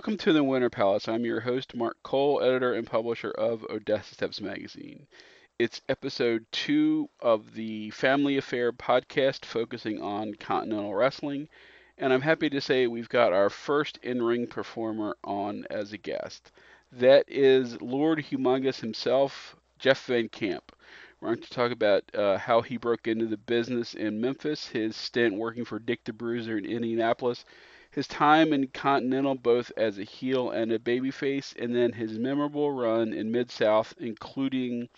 Welcome to the Winter Palace. I'm your host, Mark Cole, editor and publisher of Odessa Steps Magazine. It's episode two of the Family Affair podcast focusing on Continental Wrestling, and I'm happy to say we've got our first in ring performer on as a guest. That is Lord Humongous himself, Jeff Van Camp. We're going to talk about uh, how he broke into the business in Memphis, his stint working for Dick the Bruiser in Indianapolis, his time in Continental both as a heel and a babyface, and then his memorable run in Mid South, including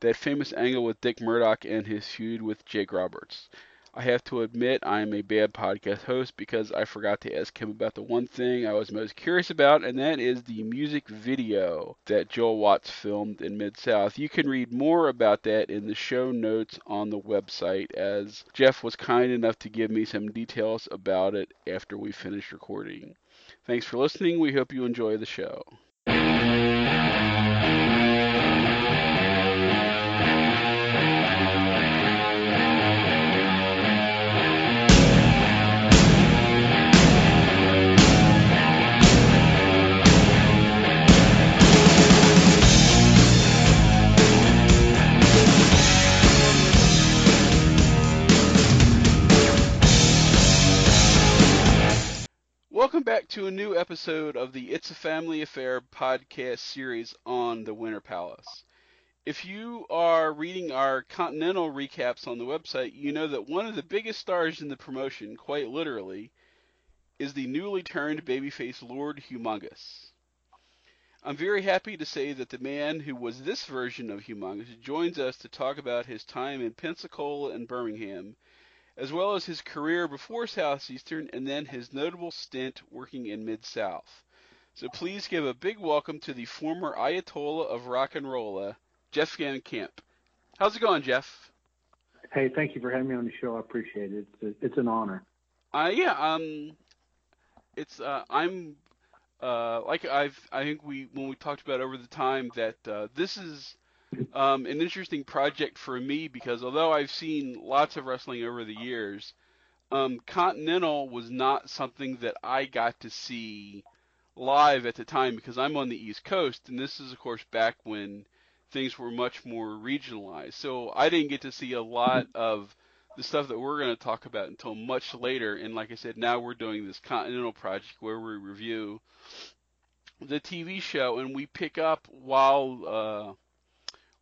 that famous angle with Dick Murdoch and his feud with Jake Roberts. I have to admit I am a bad podcast host because I forgot to ask him about the one thing I was most curious about, and that is the music video that Joel Watts filmed in Mid South. You can read more about that in the show notes on the website, as Jeff was kind enough to give me some details about it after we finished recording. Thanks for listening. We hope you enjoy the show. Welcome back to a new episode of the It's a Family Affair podcast series on the Winter Palace. If you are reading our Continental recaps on the website, you know that one of the biggest stars in the promotion, quite literally, is the newly turned babyface Lord Humongous. I'm very happy to say that the man who was this version of Humongous joins us to talk about his time in Pensacola and Birmingham as well as his career before Southeastern and then his notable stint working in Mid South. So please give a big welcome to the former Ayatollah of rock and roll, Jeff Van Camp. How's it going, Jeff? Hey, thank you for having me on the show. I appreciate it. It's, a, it's an honor. Uh, yeah, um, it's uh, I'm uh, like I've I think we when we talked about over the time that uh, this is um, an interesting project for me because although I've seen lots of wrestling over the years, um, Continental was not something that I got to see live at the time because I'm on the East Coast, and this is of course back when things were much more regionalized. So I didn't get to see a lot of the stuff that we're going to talk about until much later. And like I said, now we're doing this Continental project where we review the TV show and we pick up while uh,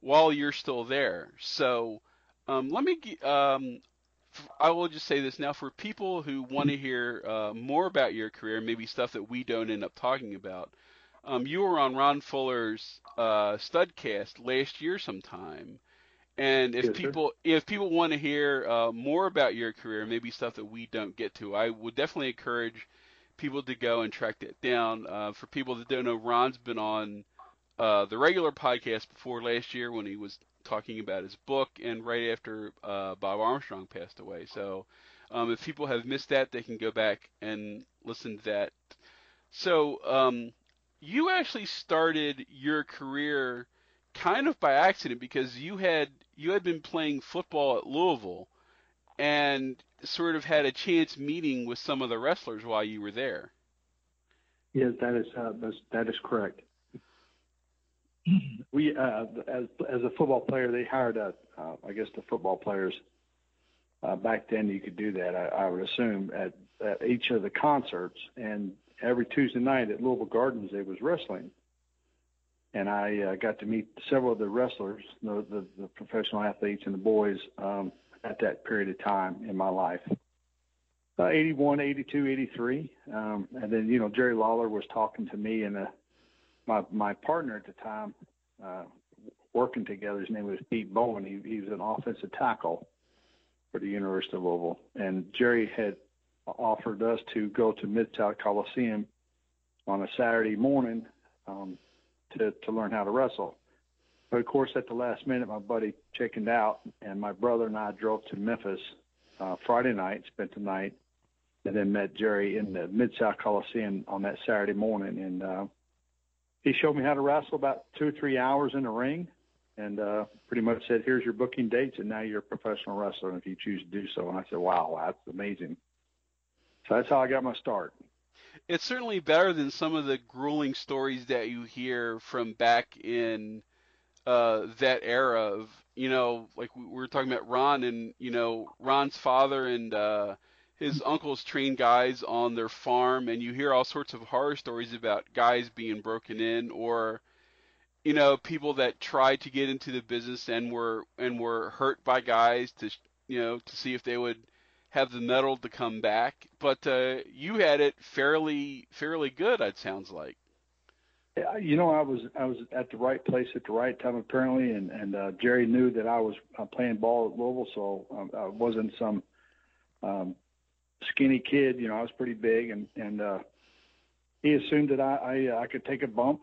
while you're still there. So um, let me. Um, I will just say this now for people who want to hear uh, more about your career, maybe stuff that we don't end up talking about. Um, you were on Ron Fuller's uh, Studcast last year sometime, and if Yes, sir. people if people want to hear uh, more about your career, maybe stuff that we don't get to, I would definitely encourage people to go and track that down. Uh, for people that don't know, Ron's been on uh, the regular podcast before last year when he was talking about his book, and right after uh, Bob Armstrong passed away. So, um, if people have missed that, they can go back and listen to that. So, um, you actually started your career kind of by accident because you had you had been playing football at Louisville, and sort of had a chance meeting with some of the wrestlers while you were there. Yes, that is uh, that is correct. We uh, as as a football player, they hired a, uh, I guess the football players uh, back then. You could do that, I, I would assume, at, at each of the concerts. And every Tuesday night at Louisville Gardens, there was wrestling. And I uh, got to meet several of the wrestlers, the, the, the professional athletes and the boys um, at that period of time in my life. Uh, 81, 82, 83. Um, and then, you know, Jerry Lawler was talking to me in uh, my, my partner at the time, uh, working together, his name was Pete Bowen. He, he was an offensive tackle for the University of Louisville. And Jerry had offered us to go to Mid-South Coliseum on a Saturday morning um, to, to learn how to wrestle. But of course, at the last minute, my buddy chickened out, and my brother and I drove to Memphis uh, Friday night, spent the night, and then met Jerry in the Mid South Coliseum on that Saturday morning. And uh, he showed me how to wrestle about two or three hours in the ring, and uh, pretty much said, "Here's your booking dates, and now you're a professional wrestler if you choose to do so." And I said, "Wow, that's amazing." So that's how I got my start. It's certainly better than some of the grueling stories that you hear from back in uh, that era of you know like we were talking about Ron and you know Ron's father and uh, his uncles train guys on their farm and you hear all sorts of horror stories about guys being broken in or you know people that tried to get into the business and were and were hurt by guys to you know to see if they would have the metal to come back. But uh, you had it fairly fairly good it sounds like. You know, I was I was at the right place at the right time apparently, and and uh, Jerry knew that I was uh, playing ball at Louisville, so um, I wasn't some um, skinny kid. You know, I was pretty big, and and uh, he assumed that I I, uh, I could take a bump,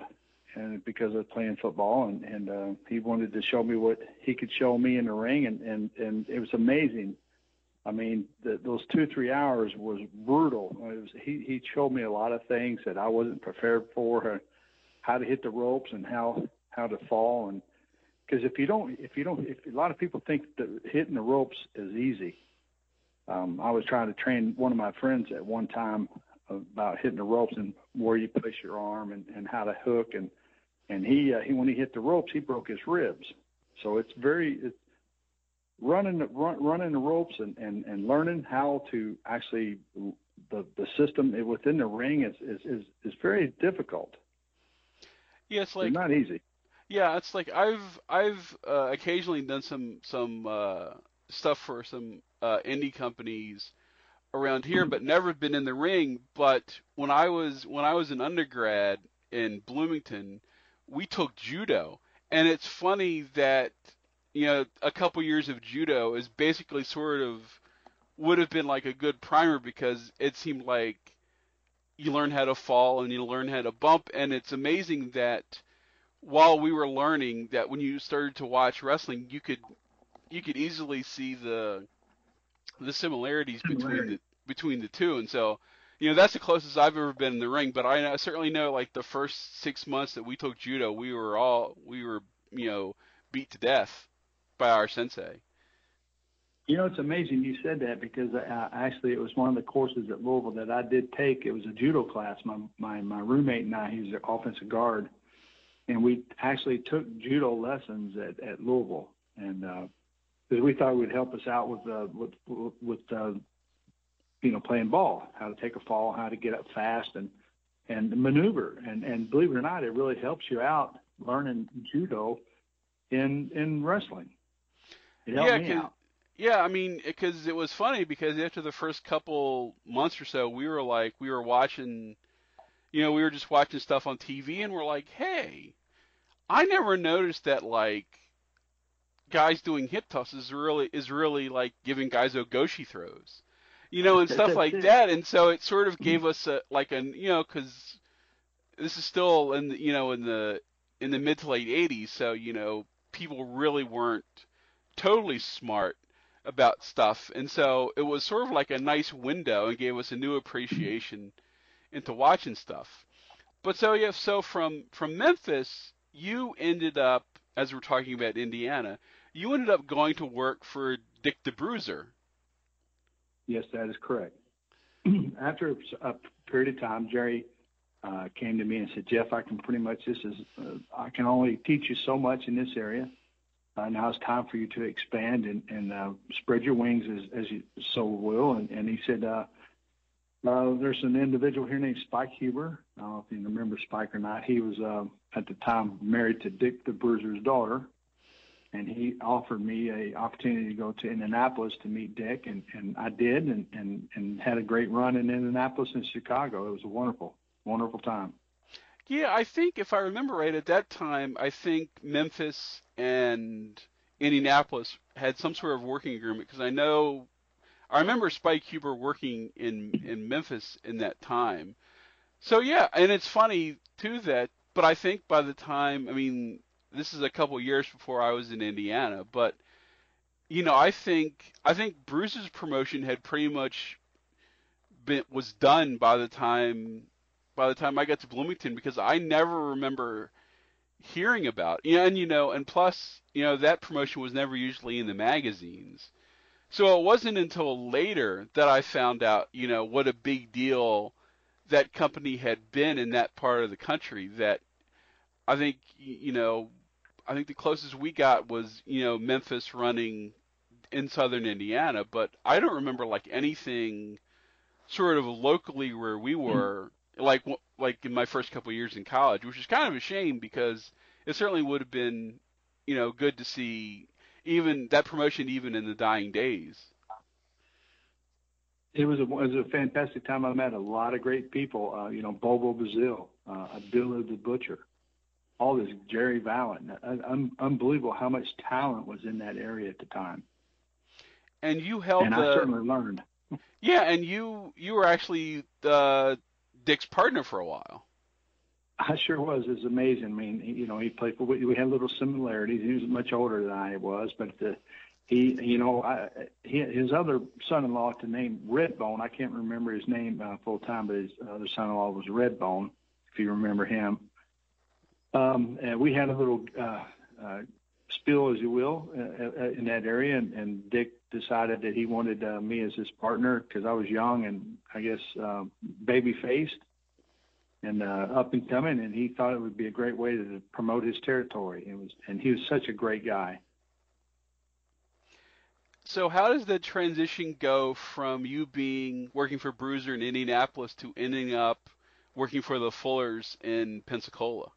and because of playing football, and and uh, he wanted to show me what he could show me in the ring, and and and it was amazing. I mean, the, those two three hours was brutal. It was, he he showed me a lot of things that I wasn't prepared for how to hit the ropes and how how to fall and because if you don't if you don't if a lot of people think that hitting the ropes is easy um, I was trying to train one of my friends at one time about hitting the ropes and where you place your arm and, and how to hook. And and he uh, he when he hit the ropes he broke his ribs. So it's very it's running the run, running the ropes and, and and learning how to actually the the system within the ring is is is, is very difficult. Yeah, it's like They're not easy. Yeah, it's like I've I've uh, occasionally done some some uh, stuff for some uh, indie companies around here, but never been in the ring. But when I was when I was an undergrad in Bloomington, we took judo, and it's funny that you know a couple years of judo is basically sort of would have been like a good primer because it seemed like you learn how to fall and you learn how to bump. And it's amazing that while we were learning that when you started to watch wrestling, you could you could easily see the the similarities between the between the two. And so, you know, that's the closest I've ever been in the ring. But I, I certainly know like the first six months that we took judo, we were all we were you know beat to death by our sensei. You know, it's amazing you said that because uh, actually it was one of the courses at Louisville that I did take. It was a judo class. My my my roommate and I, he was an offensive guard, and we actually took judo lessons at at Louisville, and because we thought it would help us out with uh, with with uh, you know playing ball, how to take a fall, how to get up fast, and and maneuver, and and believe it or not, it really helps you out learning judo in in wrestling. It helped yeah, me out yeah, I mean, because it was funny because after the first couple months or so, we were like, we were watching, you know, we were just watching stuff on TV, and we're like, hey, I never noticed that like guys doing hip tosses is really is really like giving guys ogoshi throws, you know, and stuff like that. And so it sort of gave us a like a you know because this is still in the, you know in the in the mid to late 80s, so you know people really weren't totally smart about stuff. And so it was sort of like a nice window and gave us a new appreciation into watching stuff. But so yeah, so from from Memphis, you ended up, as we're talking about Indiana, you ended up going to work for Dick the Bruiser. Yes, that is correct. After a period of time, Jerry uh, came to me and said, "Jeff, I can pretty much this is uh, I can only teach you so much in this area uh, now it's time for you to expand and, and uh, spread your wings as, as you so will. And, and he said, uh, uh, there's an individual here named Spike Huber. I don't know if you remember Spike or not. He was at the time married to Dick the Bruiser's daughter, and he offered me a opportunity to go to Indianapolis to meet Dick, and, and I did, and, and and had a great run in Indianapolis and Chicago. It was a wonderful, wonderful time. Yeah, I think if I remember right, at that time, I think Memphis and Indianapolis had some sort of working agreement because I know I remember Spike Huber working in in Memphis in that time. So yeah, and it's funny too that, but I think by the time, I mean, this is a couple years before I was in Indiana, but you know, I think I think Bruce's promotion had pretty much been was done by the time by the time I got to Bloomington because I never remember hearing about. Yeah, and you know, and plus, you know, that promotion was never usually in the magazines. So it wasn't until later that I found out, you know, what a big deal that company had been in that part of the country that I think you know I think the closest we got was you know Memphis running in southern Indiana, but I don't remember like anything sort of locally where we hmm. were like like in my first couple of years in college, which is kind of a shame because it certainly would have been you know good to see even that promotion even in the dying days. It was a it was a fantastic time. I met a lot of great people. Uh, you know, Bobo Brazil, uh, Abdullah the Butcher, all this Jerry Valiant. Un- unbelievable how much talent was in that area at the time. And you helped. And I certainly learned. Yeah, and you you were actually uh, Dick's partner for a while. I sure was. It's amazing. I mean, you know, he played for. We had little similarities. He was much older than I was, but the he, you know, I, he, his other son-in-law to name Redbone. I can't remember his name uh, full time, but his other son-in-law was Redbone, if you remember him. Um, and we had a little uh, uh, spill, as you will, uh, in that area, and, Dick decided that he wanted me as his partner because I was young and I guess uh, baby faced and up and coming, and he thought it would be a great way to promote his territory. It was, and he was such a great guy. So how does the transition go from you being working for Bruiser in Indianapolis to ending up working for the Fullers in Pensacola?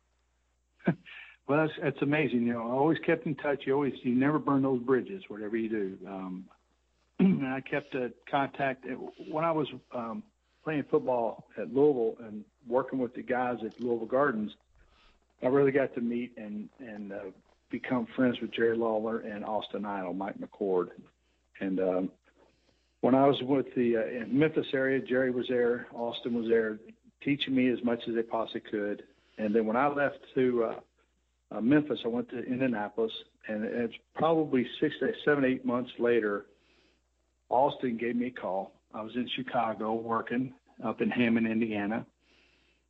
well, that's that's amazing. You know, I always kept in touch. You always you never burn those bridges, whatever you do. Um, and I kept uh, contact when I was um, playing football at Louisville and working with the guys at Louisville Gardens. I really got to meet and and uh, become friends with Jerry Lawler and Austin Idol, Mike McCord. And um, when I was with the uh, Memphis area, Jerry was there, Austin was there, teaching me as much as they possibly could. And then when I left to uh, uh, Memphis, I went to Indianapolis, and it's probably six, to seven, eight months later. Austin gave me a call. I was in Chicago working up in Hammond, Indiana,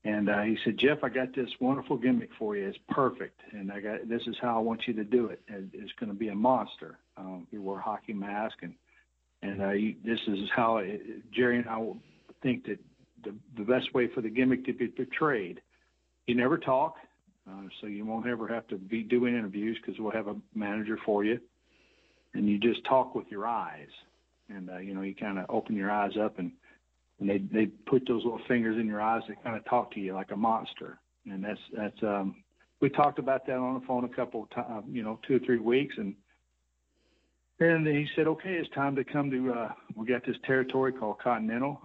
and uh, he said, "Jeff, I got this wonderful gimmick for you. It's perfect, and I got this is how I want you to do it. It's going to be a monster. Um, you wear a hockey mask, and and uh, you, this is how it, Jerry and I think that the the best way for the gimmick to be portrayed. You never talk, uh, so you won't ever have to be doing interviews because we'll have a manager for you, and you just talk with your eyes, and uh, you know you kind of open your eyes up and and they they put those little fingers in your eyes that kind of talk to you like a monster. And that's that's um, we talked about that on the phone a couple of times, you know, two or three weeks, and and he said, okay, it's time to come to. Uh, we got this territory called Continental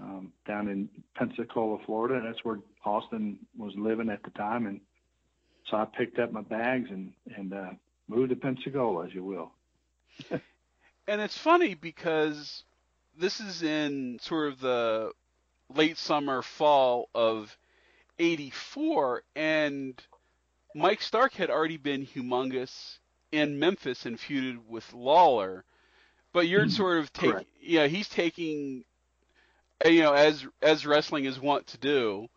um, down in Pensacola, Florida. That's where Austin was living at the time, and so I picked up my bags and and uh, moved to Pensacola, as you will. and it's funny because this is in sort of the late summer, fall of 84, and Mike Stark had already been humongous in Memphis and feuded with Lawler. But you're mm-hmm. sort of taking, yeah, he's taking, you know, as as wrestling is wont to do.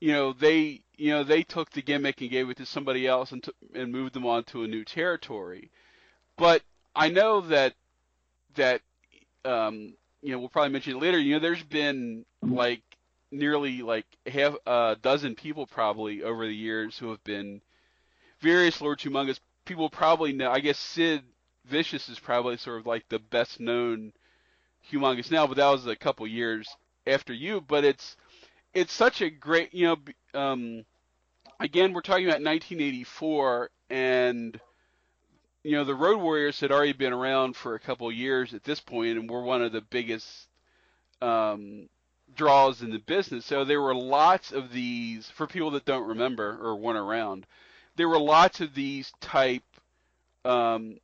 You know, they, you know, they took the gimmick and gave it to somebody else and t- and moved them on to a new territory. But I know that that um, you know, we'll probably mention it later. You know, there's been like nearly like half a dozen people probably over the years who have been various Lord Humongous. People probably know. I guess Sid Vicious is probably sort of like the best known Humongous now, but that was a couple years after you. But it's it's such a great, you know. Um, again, we're talking about 1984 and you know, the Road Warriors had already been around for a couple years at this point, and were one of the biggest um, draws in the business. So there were lots of these for people that don't remember or weren't around. There were lots of these type um,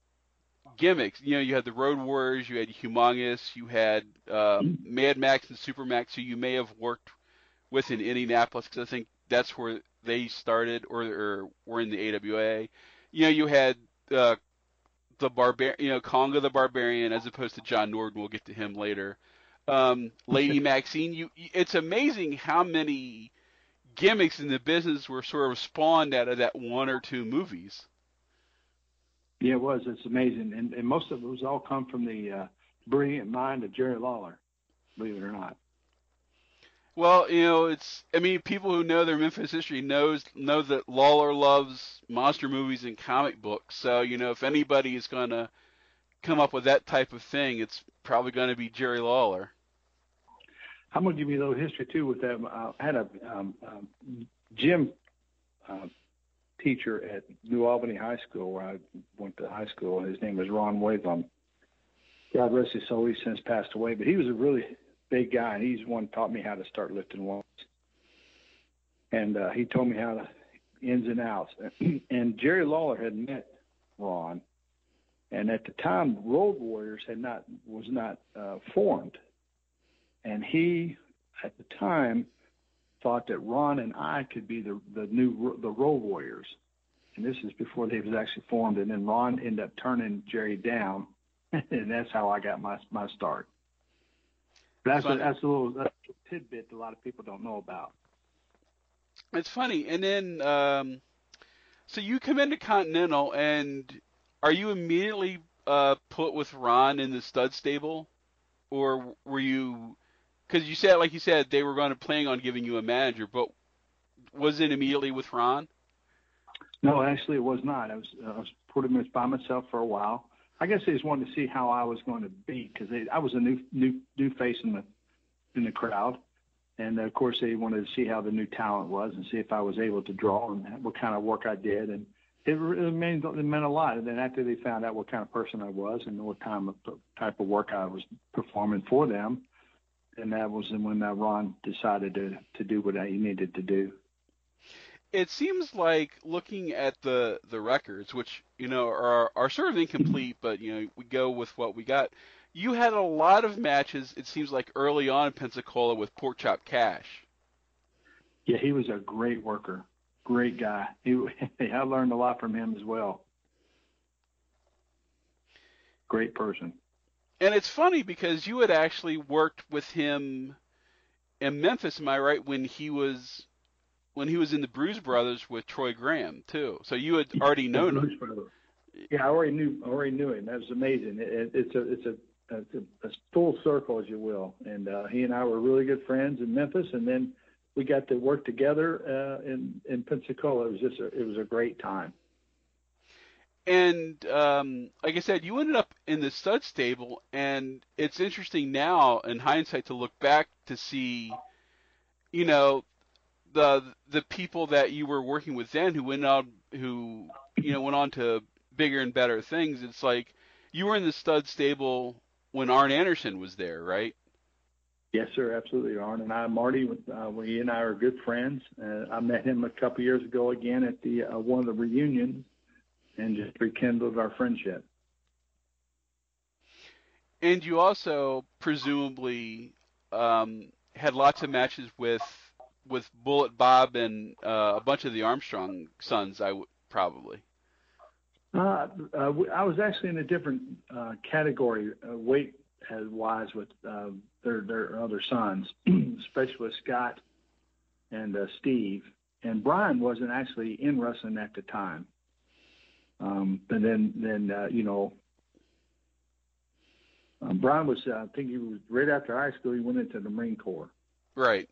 gimmicks. You know, you had the Road Warriors, you had Humongous, you had um, Mad Max and Super Max, who you may have worked with in Indianapolis because I think that's where they started, or, or were in the AWA. You know, you had uh, the barbar, you know, Konga the Barbarian, as opposed to John Norden. We'll get to him later. Um, Lady Maxine, you, it's amazing how many gimmicks in the business were sort of spawned out of that one or two movies. Yeah, it was. It's amazing, and, and most of it was all come from the uh, brilliant mind of Jerry Lawler, believe it or not. Well, you know, it's I mean, people who know their Memphis history knows know that Lawler loves monster movies and comic books. So, you know, if anybody is going to come up with that type of thing, it's probably going to be Jerry Lawler. I'm going to give you a little history too with that. I had a um, um, gym uh, teacher at New Albany High School where I went to high school. His name was Ron Wavam. God rest his soul. He's since passed away, but he was a really big guy, and he's one taught me how to start lifting weights. And uh, he told me how to ins and outs. and Jerry Lawler had met Ron, and at the time, Road Warriors had not was not uh, formed, and he at the time thought that Ron and I could be the the new the Road Warriors, and this is before they was actually formed. And then Ron ended up turning Jerry down, and that's how I got my my start. That's a, that's a little that's a tidbit that a lot of people don't know about. It's funny, and then um, so you come into Continental, and are you immediately uh, put with Ron in the stud stable, or were you? Because you said, like you said, they were going to plan on giving you a manager, but was it immediately with Ron? No, actually, it was not. I was uh, I was pretty much by myself for a while. I guess they just wanted to see how I was going to be because I was a new new new face in the in the crowd, and of course they wanted to see how the new talent was and see if I was able to draw and what kind of work I did, and it, it meant it meant a lot. And then after they found out what kind of person I was and what time of type of work I was performing for them, and that was when uh, Ron decided to to do what he needed to do it seems like looking at the the records, which you know are are sort of incomplete, but you know we go with what we got. You had a lot of matches. It seems like early on in Pensacola with Pork Chop Cash. Yeah, he was a great worker, great guy. He, I learned a lot from him as well. Great person. And it's funny because you had actually worked with him in Memphis, am I right? When he was when he was in the Bruise Brothers with Troy Graham too. So you had already known him. Yeah, I already knew I already knew him. That was amazing. It, it's a it's a it's a, a full circle, as you will. And uh, he and I were really good friends in Memphis, and then we got to work together uh, in in Pensacola. It was just a, it was a great time. And um, like I said, you ended up in the stud stable, and it's interesting now in hindsight to look back to see, you know, the the people that you were working with then who went on who you know went on to bigger and better things. It's like you were in the stud stable when Arn Anderson was there, right? Yes, sir, absolutely. Arn and I, Marty, uh, he and I are good friends. Uh, I met him a couple years ago again at the uh, one of the reunions, and just rekindled our friendship. And you also presumably um, had lots of matches with with Bullet Bob and uh, a bunch of the Armstrong sons. I w- probably. Uh, uh, I was actually in a different uh, category, uh, weight wise, with uh, their their other sons, especially with Scott and uh, Steve. And Brian wasn't actually in wrestling at the time. Um, and then then uh, you know. Um, Brian was, uh, I think he was right after high school. He went into the Marine Corps. Right.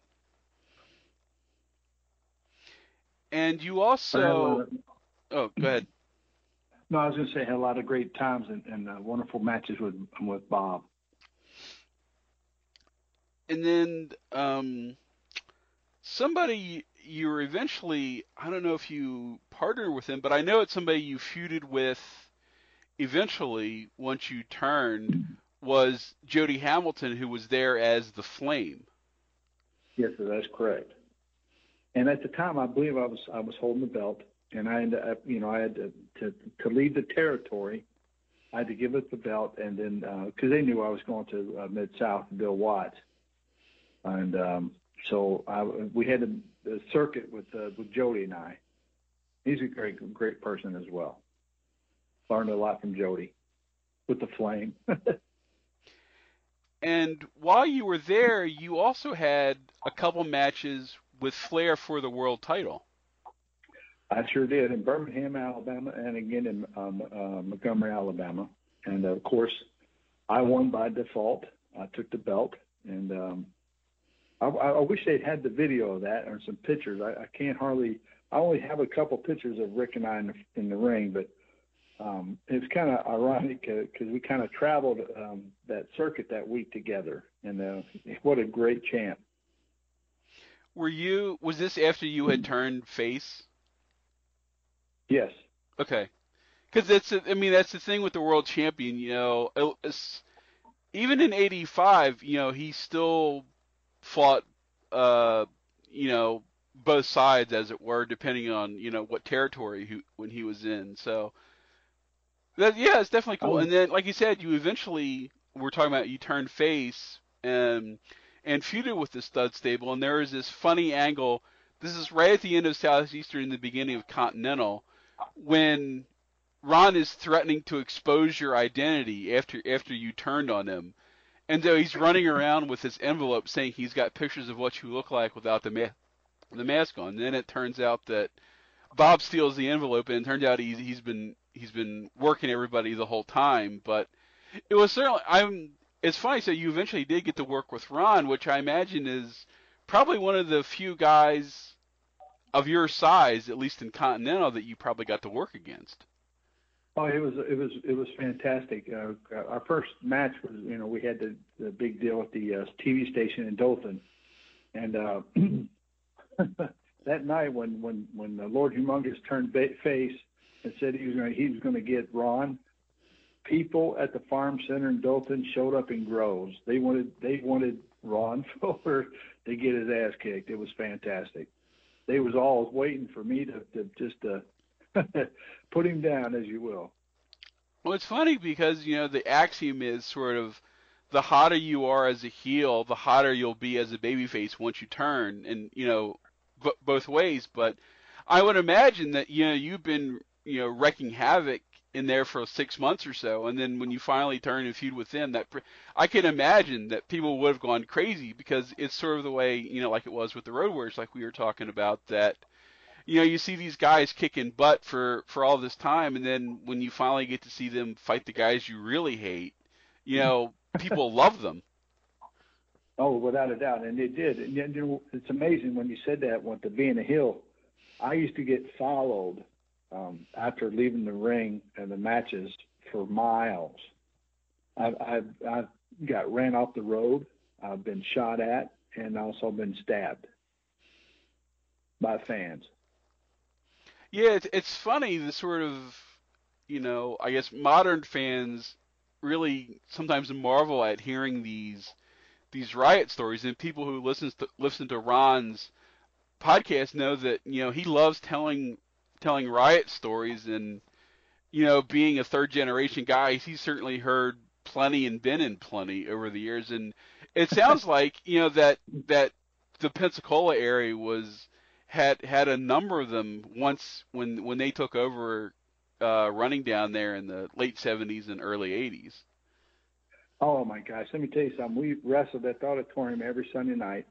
And you also. Oh, go ahead. No, I was going to say had a lot of great times and, and uh, wonderful matches with with Bob. And then um, somebody you were eventually I don't know if you partnered with him, but I know it's somebody you feuded with eventually once you turned was Jody Hamilton, who was there as the Flame. Yes, that's correct. And at the time, I believe I was I was holding the belt, and I ended up, you know, I had to to, to leave the territory. I had to give up the belt, and then because uh, they knew I was going to uh, Mid South, Bill Watts, and um, so I, we had a, a circuit with uh, with Jody and I. He's a great great person as well. Learned a lot from Jody with the flame. and while you were there, you also had a couple matches with Flair for the world title. I sure did in Birmingham, Alabama, and again in um, uh, Montgomery, Alabama, and of course, I won by default. I took the belt, and um, I, I wish they'd had the video of that or some pictures. I, I can't hardly. I only have a couple pictures of Ric and I in the, in the ring, but um, it's kind of ironic because uh, we kind of traveled um, that circuit that week together, and uh, what a great champ! Were you? Was this after you had turned face? Yes. Okay. Because that's, I mean, that's the thing with the world champion. You know, even in '85, you know, he still fought, uh, you know, both sides, as it were, depending on you know what territory he, when he was in. So, that yeah, it's definitely cool. Oh. And then, like you said, you eventually we're talking about you turned face and and feuded with the stud stable, and there is this funny angle. This is right at the end of Southeastern, in the beginning of Continental, when Ron is threatening to expose your identity after after you turned on him, and so he's running around with his envelope saying he's got pictures of what you look like without the ma- the mask on. And then it turns out that Bob steals the envelope, and it turns out he's he's been he's been working everybody the whole time. But it was certainly I'm. It's funny. So you eventually did get to work with Ron, which I imagine is probably one of the few guys of your size, at least in Continental, that you probably got to work against. Oh, it was it was it was fantastic. Uh, our first match was you know we had the, the big deal at the uh, TV station in Dothan, and uh, that night when when when the Lord Humongous turned ba- face and said he was going he was going to get Ron, people at the farm center in Dothan showed up in groves. They wanted they wanted Ron Fuller to get his ass kicked. It was fantastic. They was all waiting for me to, to just uh, put him down, as you will. Well, it's funny because you know the axiom is sort of the hotter you are as a heel, the hotter you'll be as a babyface once you turn, and you know b- both ways. But I would imagine that you know you've been you know wrecking havoc in there for six months or so, and then when you finally turn and feud with them, that I can imagine that people would have gone crazy because it's sort of the way you know, like it was with the Road Warriors, like we were talking about, that you know, you see these guys kicking butt for for all this time, and then when you finally get to see them fight the guys you really hate, you know, people love them. Oh, without a doubt, and they did. And you know, it's amazing when you said that. With the being a heel, I used to get followed um, after leaving the ring and the matches for miles. I've, I've I've got ran off the road. I've been shot at, and also been stabbed by fans. Yeah, it's it's funny the sort of you know I guess modern fans really sometimes marvel at hearing these these riot stories. And people who listens to listen to Ron's podcast know that you know he loves telling telling riot stories. And you know being a third generation guy he's certainly heard plenty and been in plenty over the years. And it sounds like you know that that the Pensacola area was had had a number of them once when when they took over uh, running down there in the late 70s and early 80s. Oh my gosh, let me tell you something. We wrestled at the auditorium every Sunday night,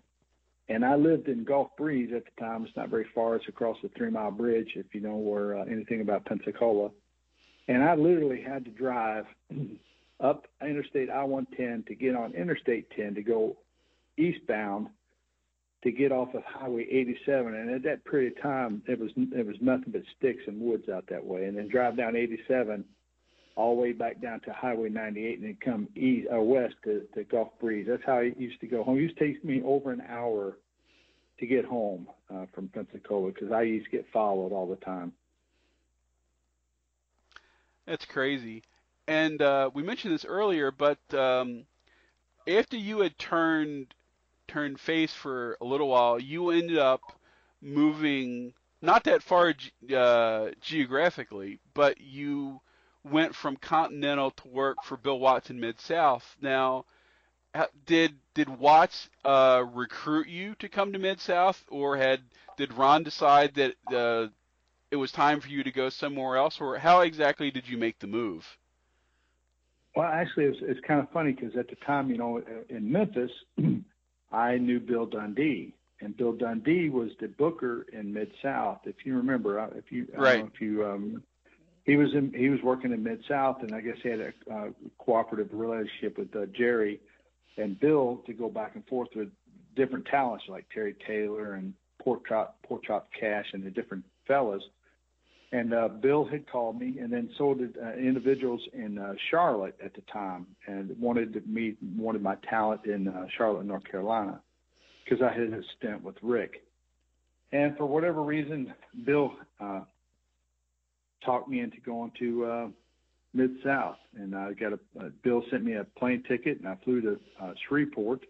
and I lived in Gulf Breeze at the time. It's not very far. It's across the Three Mile Bridge, if you know where uh, anything about Pensacola. And I literally had to drive up Interstate I-110 to get on Interstate 10 to go eastbound to get off of Highway 87, and at that period of time, it was it was nothing but sticks and woods out that way, and then drive down 87 all the way back down to Highway 98, and then come east or uh, west to, to Gulf Breeze. That's how it used to go home. It used to take me over an hour to get home uh, from Pensacola because I used to get followed all the time. That's crazy. And uh, we mentioned this earlier, but um, after you had turned turned face for a little while, you ended up moving not that far uh, geographically, but you went from Continental to work for Bill Watson Mid South. Now, did did Watts uh, recruit you to come to Mid South, or had did Ron decide that uh, it was time for you to go somewhere else, or how exactly did you make the move? Well, actually, it's, it's kind of funny because at the time, you know, in Memphis, I knew Bill Dundee, and Bill Dundee was the booker in Mid South. If you remember, uh, if you right. if you um, he was in he was working in Mid South, and I guess he had a uh, cooperative relationship with uh, Jerry and Bill to go back and forth with different talents like Terry Taylor and Pork Chop Pork Chop Cash and the different fellas. And uh, Bill had called me, and then so did uh, individuals in uh, Charlotte at the time, and wanted me wanted my talent in uh, Charlotte, North Carolina, because I had a stint with Ric. And for whatever reason, Bill uh, talked me into going to uh, Mid South, and I got a Bill sent me a plane ticket, and I flew to Shreveport.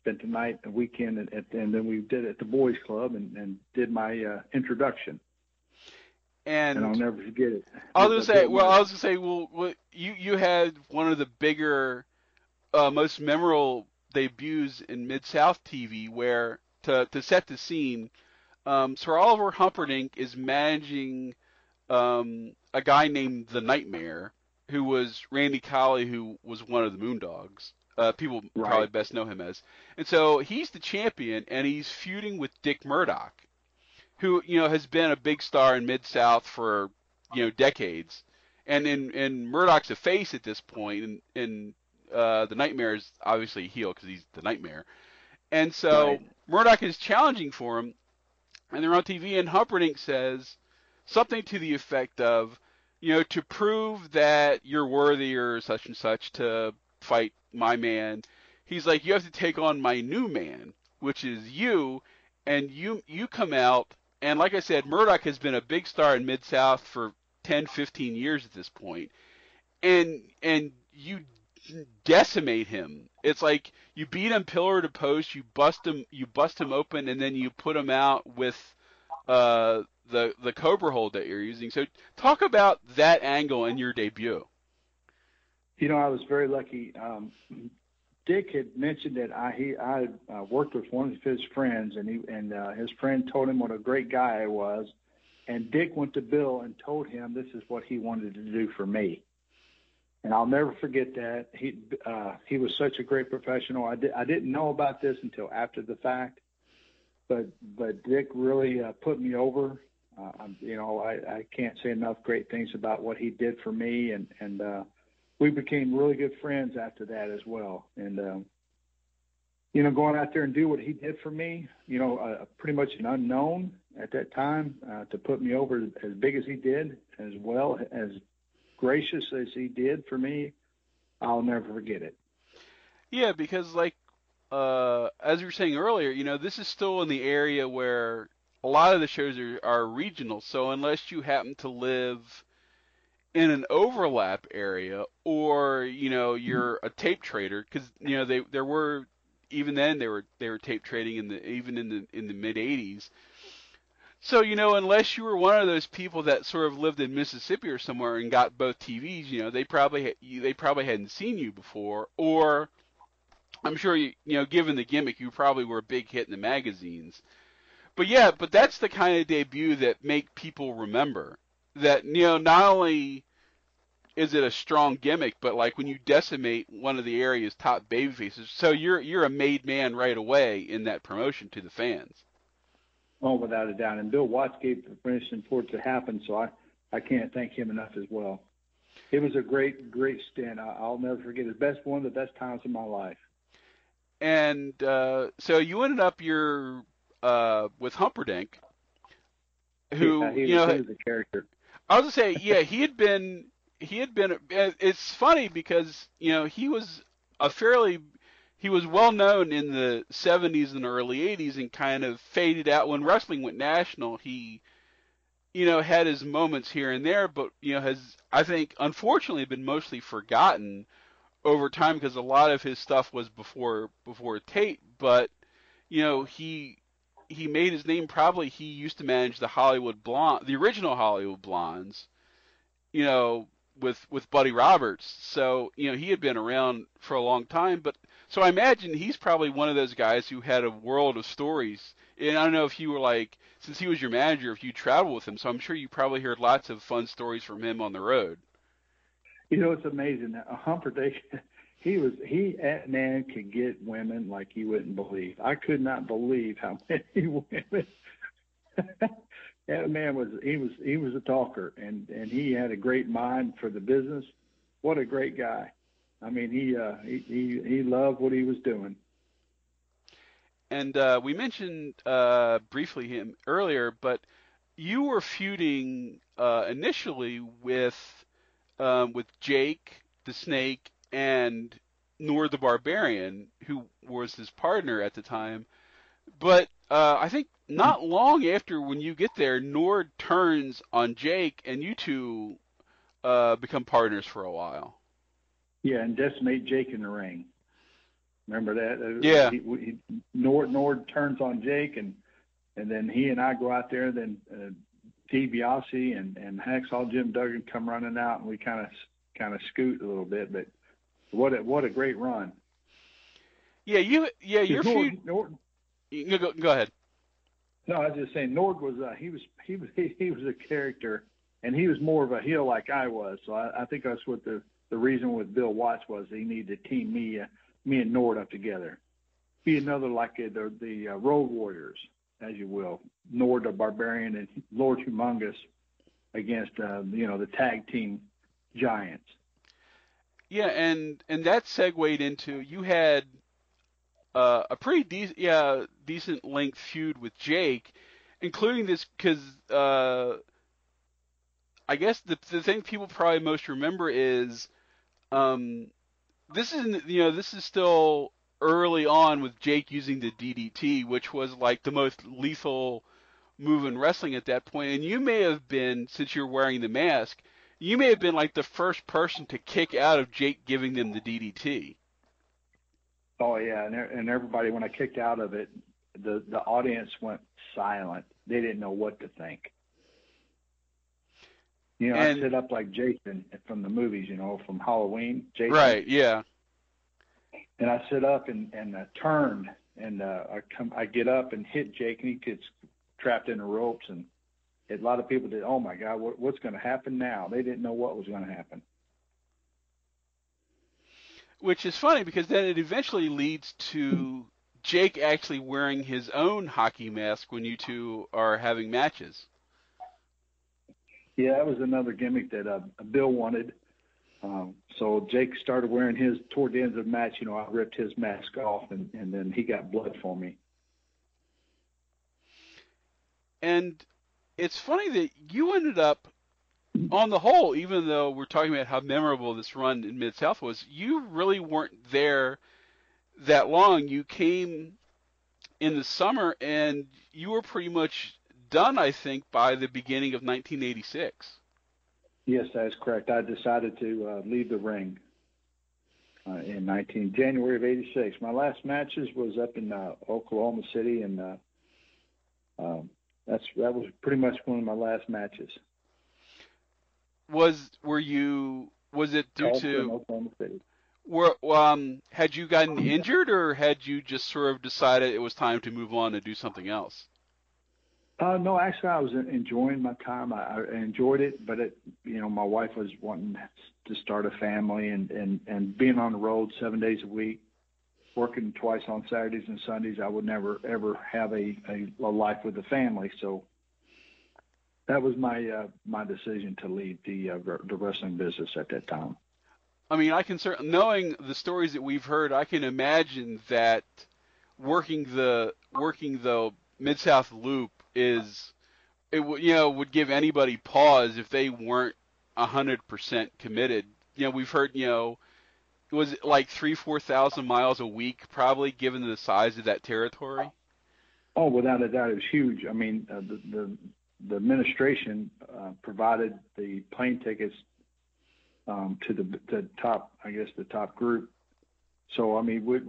Spent the night, a weekend, and then we did it at the Boys Club, and, and did my introduction. And, and I'll never forget it. I was gonna say, well, I was gonna say, well, well, you you had one of the bigger, uh, most memorable debuts in Mid South TV, where to to set the scene, um, Sir Oliver Humperdink is managing um, a guy named the Nightmare, who was Randy Colley, who was one of the Moondogs. Uh, people right. probably best know him as. And so he's the champion, and he's feuding with Dick Murdoch, who you know has been a big star in Mid South for you know decades. And in in Murdoch's a face at this point, and, and uh, the Nightmare is obviously a heel because he's the Nightmare. And so right. Murdoch is challenging for him, and they're on TV, and Humperdink says something to the effect of, you know, to prove that you're worthy or such and such to fight my man, he's like, you have to take on my new man, which is you, and you you come out, and like I said, Murdoch has been a big star in Mid South for 10, 15 years at this point, and and you decimate him. It's like you beat him pillar to post, you bust him, you bust him open, and then you put him out with uh, the the Cobra hold that you're using. So talk about that angle in your debut. You know, I was very lucky. Um, Dick had mentioned that I he I uh, worked with one of his friends, and he and uh, his friend told him what a great guy I was, and Dick went to Bill and told him this is what he wanted to do for me. And I'll never forget that he uh, he was such a great professional. I did I didn't know about this until after the fact, but but Dick really uh, put me over. Uh, you know, I, I can't say enough great things about what he did for me, and and uh, we became really good friends after that as well. And um, you know, going out there and do what he did for me, you know, uh, pretty much an unknown at that time, uh, to put me over as big as he did, as well as gracious as he did for me, I'll never forget it. Yeah, because like uh, as you were saying earlier, you know, this is still in the area where a lot of the shows are, are regional. So unless you happen to live in an overlap area, or you know, you're a tape trader, because you know they there were even then they were they were tape trading in the even in the in the mid '80s. So you know, unless you were one of those people that sort of lived in Mississippi or somewhere and got both TVs, you know, they probably they probably hadn't seen you before, or I'm sure you you know, given the gimmick, you probably were a big hit in the magazines. But yeah, but that's the kind of debut that make people remember. That you know, not only is it a strong gimmick, but like when you decimate one of the area's top baby faces, so you're you're a made man right away in that promotion to the fans. Oh, without a doubt. And Bill Watts gave permission for it to happen, so I I can't thank him enough as well. It was a great great stint. I'll never forget it. Best one of the best times of my life and uh, so you ended up your uh, with Humperdink, who yeah, he you know was a character. I was gonna say, yeah, he had been he had been. It's funny because you know he was a fairly he was well known in the 70s and early 80s and kind of faded out when wrestling went national. He you know had his moments here and there, but you know has I think unfortunately been mostly forgotten over time because a lot of his stuff was before before tape, but you know he he made his name probably he used to manage the Hollywood Blonde, the original Hollywood Blondes, you know, with with Buddy Roberts. So you know he had been around for a long time, but so I imagine he's probably one of those guys who had a world of stories. And I don't know if you were like since he was your manager, if you traveled with him, so I'm sure you probably heard lots of fun stories from him on the road. You know, it's amazing. Humperdink, he was he man could get women like you wouldn't believe. I could not believe how many women that man was he was he was a talker and and he had a great mind for the business. What a great guy. I mean, he uh, he, he he loved what he was doing. And uh, we mentioned uh, briefly him earlier, but you were feuding uh, initially with um, with Jake the Snake and Nord the Barbarian, who was his partner at the time. But uh, I think not long after when you get there, Nord turns on Jake, and you two uh, become partners for a while. Yeah, and decimate Jake in the ring. Remember that? Yeah. He, he, Nord Nord turns on Jake, and and then he and I go out there. Then uh, DiBiase and and Hacksaw Jim Duggan come running out, and we kind of kind of scoot a little bit. But what a what a great run! Yeah, you yeah your Nord, feud. Nord, you go, go ahead. No, I was just saying Nord was uh, he was he was he was a character, and he was more of a heel like I was. So I, I think that's what the the reason with Bill Watts was he needed to team me uh, me and Nord up together, be another like uh, the the uh, Road Warriors, as you will, Nord the Barbarian and Lord Humongous against uh, you know the tag team giants. Yeah, and and that segued into you had uh, a pretty decent, yeah, decent length feud with Jake, including this because uh, I guess the the thing people probably most remember is um, this is you know this is still early on with Jake using the DDT, which was like the most lethal move in wrestling at that point. And you may have been, since you're wearing the mask, you may have been like the first person to kick out of Jake giving them the DDT. Oh yeah, and and everybody when I kicked out of it, the the audience went silent. They didn't know what to think. You know, And- I sit up like Jason from the movies, you know, from Halloween. Jason. Right? Yeah. And I sit up and and uh, turned, and uh, I come, I get up and hit Jake, and he gets trapped in the ropes, and a lot of people did. Oh my God, what, what's going to happen now? They didn't know what was going to happen. Which is funny because then it eventually leads to Jake actually wearing his own hockey mask when you two are having matches. Yeah, that was another gimmick that uh, Bill wanted. Um, so Jake started wearing his toward the end of the match. You know, I ripped his mask off, and, and then he got blood for me. And it's funny that you ended up, on the whole, even though we're talking about how memorable this run in Mid South was, you really weren't there that long. You came in the summer, and you were pretty much done, I think, by the beginning of 1986. Yes, that is correct. I decided to uh, leave the ring uh, in 19 January of '86. My last matches was up in uh, Oklahoma City, and uh, um, that's that was pretty much one of my last matches. Was were you? Was it due to were um had you gotten injured or had you just sort of decided it was time to move on and do something else? Uh, no, actually, I was enjoying my time. I, I enjoyed it, but it, you know, my wife was wanting to start a family and and and being on the road seven days a week, working twice on Saturdays and Sundays. I would never ever have a a, a life with a family, so that was my uh, my decision to leave the uh, the wrestling business at that time. I mean, I can certainly knowing the stories that we've heard, I can imagine that working the working the Mid South Loop is it would you know would give anybody pause if they weren't hundred percent committed. You know, we've heard you know was it like three four thousand miles a week probably given the size of that territory. Oh, without a doubt, it was huge. I mean, uh, the, the the administration uh, provided the plane tickets um, to the the top, I guess, the top group. So, I mean, we,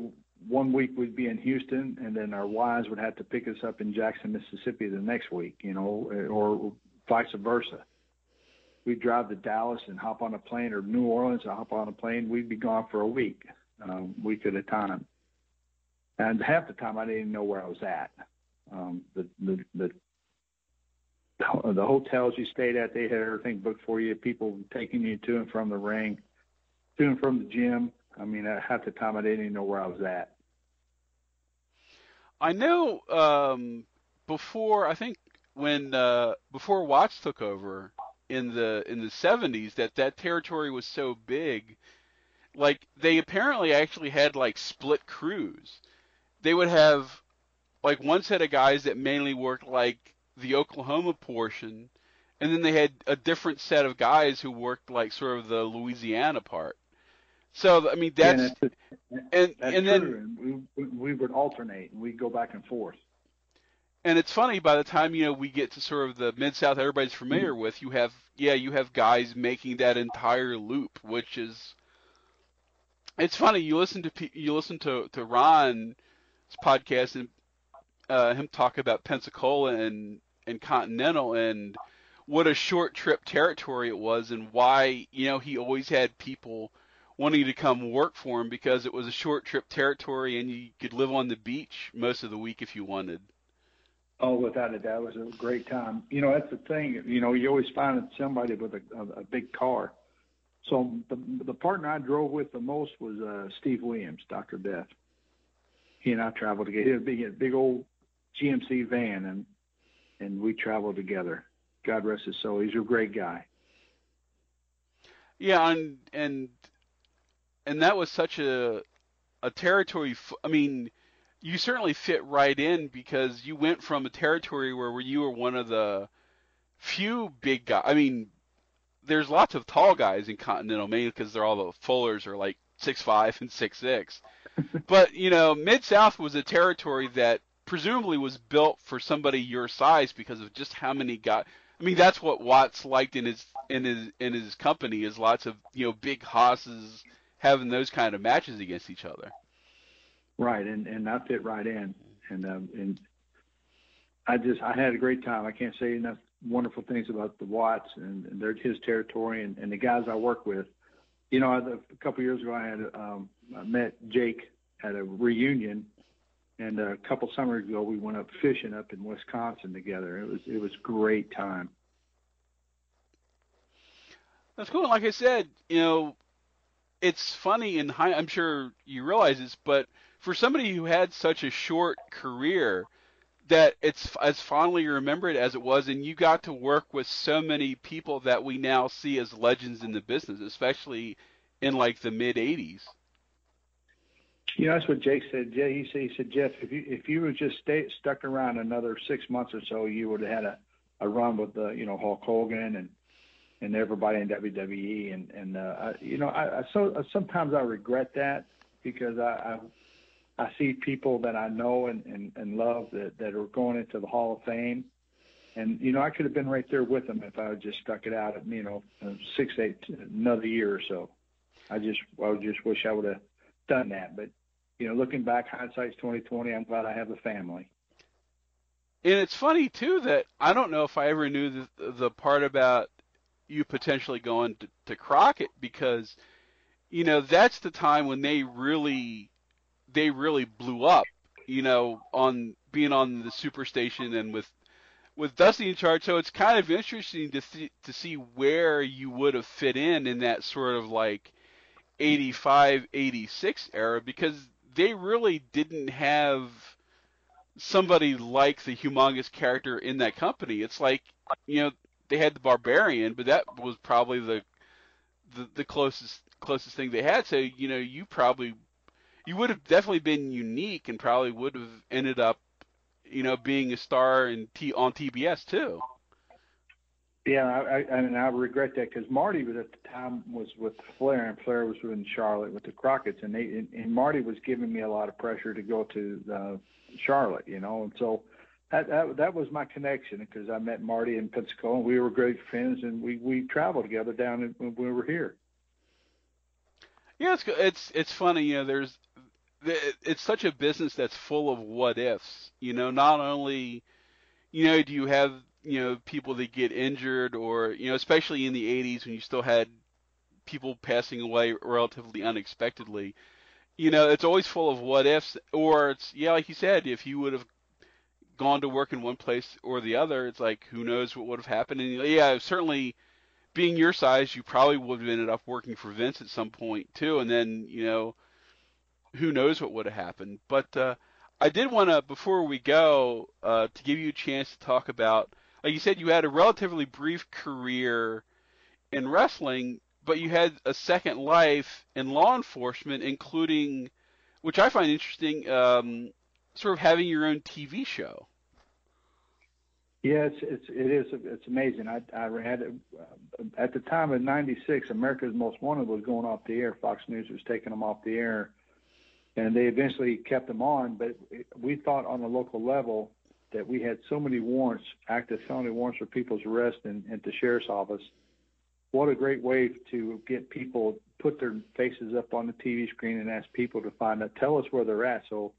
one week we'd be in Houston, and then our wives would have to pick us up in Jackson, Mississippi, the next week, you know, or vice versa. We'd drive to Dallas and hop on a plane, or New Orleans and hop on a plane. We'd be gone for a week, um, week at a time. And half the time I didn't even know where I was at. Um, the, the the the hotels you stayed at, they had everything booked for you. People taking you to and from the ring, to and from the gym. I mean, half the time I didn't even know where I was at. I know um, before I think when uh, before Watts took over in the in the 70s that that territory was so big like they apparently actually had like split crews. They would have like one set of guys that mainly worked like the Oklahoma portion and then they had a different set of guys who worked like sort of the Louisiana part. So I mean that's, yeah, that's and that's and true. then we, we would alternate and we'd go back and forth. And it's funny by the time you know we get to sort of the mid south everybody's familiar with you have yeah you have guys making that entire loop which is it's funny you listen to you listen to to Ron's podcast and uh, him talk about Pensacola and and Continental and what a short trip territory it was and why you know he always had people wanting to come work for him because it was a short trip territory and you could live on the beach most of the week if you wanted. Oh, without a doubt, it was a great time. You know, that's the thing. You know, you always find somebody with a, a, a big car. So the the partner I drove with the most was uh, Steve Williams, Doctor Death. He and I traveled together. He had a big, old GMC van, and and we traveled together. God rest his soul. He's a great guy. Yeah, and and and that was such a a territory. f- I mean, you certainly fit right in because you went from a territory where, you were one of the few big guys. I mean, there's lots of tall guys in Continental, mainly because they're all the Fullers are like six five and six six. but you know, Mid South was a territory that presumably was built for somebody your size because of just how many guys. I mean, that's what Watts liked in his in his in his company is lots of you know big hosses having those kind of matches against each other. Right, and and I fit right in, and um, and I just I had a great time. I can't say enough wonderful things about the Watts and, and their his territory and, and the guys I work with. You know, I- a couple of years ago, I had um, I met Jake at a reunion, and a couple summers ago, we went up fishing up in Wisconsin together. It was it was great time. That's cool. Like I said, you know, it's funny and high. I'm sure you realize this, but for somebody who had such a short career, that it's as fondly remembered as it was, and you got to work with so many people that we now see as legends in the business, especially in like the mid '80s. You know, that's what Jake said. Jay, he said, he said, Jeff, if you if you would just stay stuck around another six months or so, you would have had a, a run with the you know Hulk Hogan and and everybody in WWE and and uh, I, you know I, I so sometimes I regret that because I, I I see people that I know and, and and love that that are going into the Hall of Fame, and you know I could have been right there with them if I had just stuck it out at you know six eight another year or so. I just I just wish I would have done that, but you know, looking back, hindsight's twenty twenty. I'm glad I have a family. And it's funny too that I don't know if I ever knew the the part about you potentially going to, to Crockett because you know that's the time when they really they really blew up. You know, on being on the Superstation and with with Dusty in charge. So it's kind of interesting to th- to see where you would have fit in in that sort of like 85, 86 era because they really didn't have somebody like the humongous character in that company. It's like, you know, they had the Barbarian, but that was probably the the, the closest closest thing they had. So, you know, you probably you would have definitely been unique and probably would have ended up, you know, being a star in T on TBS too. Yeah, I, I and I regret that because Marty was at the time was with Flair and Flair was in Charlotte with the Crockett's and they and, and Marty was giving me a lot of pressure to go to uh, Charlotte, you know, and so that that, that was my connection because I met Marty in Pensacola and we were great friends and we we traveled together down when we were here. Yeah, it's it's it's funny. You know, there's it's such a business that's full of what ifs. You know, not only you know do you have you know people that get injured or you know especially in the 80s when you still had people passing away relatively unexpectedly you know it's always full of what ifs or it's yeah like you said if you would have gone to work in one place or the other it's like who knows what would have happened and yeah certainly being your size you probably would have ended up working for Vince at some point too and then you know who knows what would have happened but uh I did want to before we go uh to give you a chance to talk about like you said, you had a relatively brief career in wrestling, but you had a second life in law enforcement, including, which I find interesting, um, sort of having your own TV show. Yeah, it's, it's it is it's amazing. I I had uh, at the time of '96, America's Most Wanted was going off the air. Fox News was taking them off the air, and they eventually kept them on. But we thought on the local level that we had so many warrants, active felony warrants for people's arrest and at the sheriff's office. What a great way to get people put their faces up on the TV screen and ask people to find out, tell us where they're at. So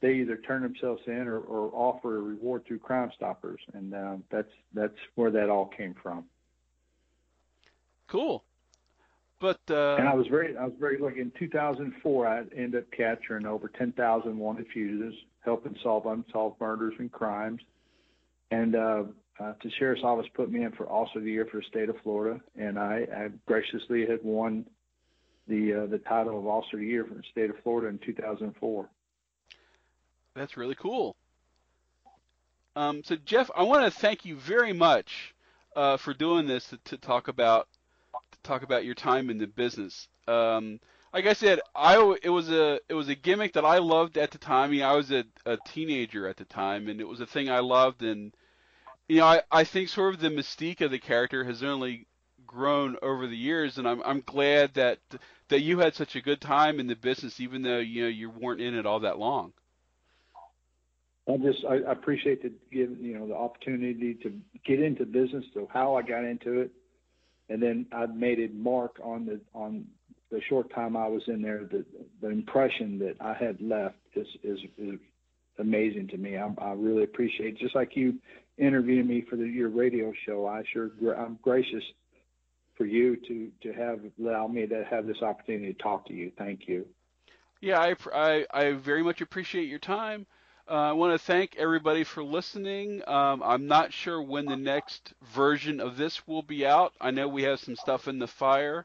they either turn themselves in or, or offer a reward through Crime Stoppers, and uh, that's that's where that all came from. Cool. But uh, and I was very I was very lucky. In 2004, I ended up capturing over 10,000 wanted fugitives, helping solve unsolved murders and crimes. And uh, uh, the sheriff's office put me in for Officer of the Year for the state of Florida, and I, I graciously had won the uh, the title of Officer of the Year for the state of Florida in 2004. That's really cool. Um, so Jeff, I want to thank you very much uh, for doing this to, to, talk about talk about your time in the business. Um, like I said, I it was a it was a gimmick that I loved at the time. I mean, I was a, a teenager at the time, and it was a thing I loved. And you know, I, I think sort of the mystique of the character has only grown over the years, and I'm I'm glad that that you had such a good time in the business, even though you know you weren't in it all that long. I just I, I appreciate the give you know the opportunity to get into business, so how I got into it, and then I made a mark on the on the short time I was in there. The the impression that I had left is is, is amazing to me. I, I really appreciate it. just like you interviewing me for the, your radio show. I sure I'm gracious for you to to have allow me to have this opportunity to talk to you. Thank you. Yeah, I I, I very much appreciate your time. Uh, I want to thank everybody for listening. Um, I'm not sure when the next version of this will be out. I know we have some stuff in the fire.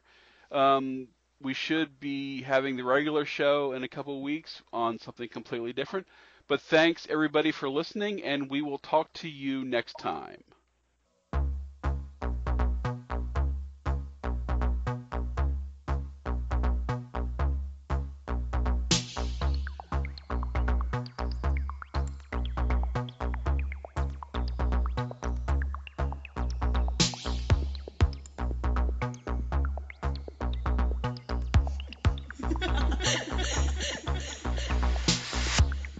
Um, we should be having the regular show in a couple of weeks on something completely different. But thanks everybody for listening, and we will talk to you next time.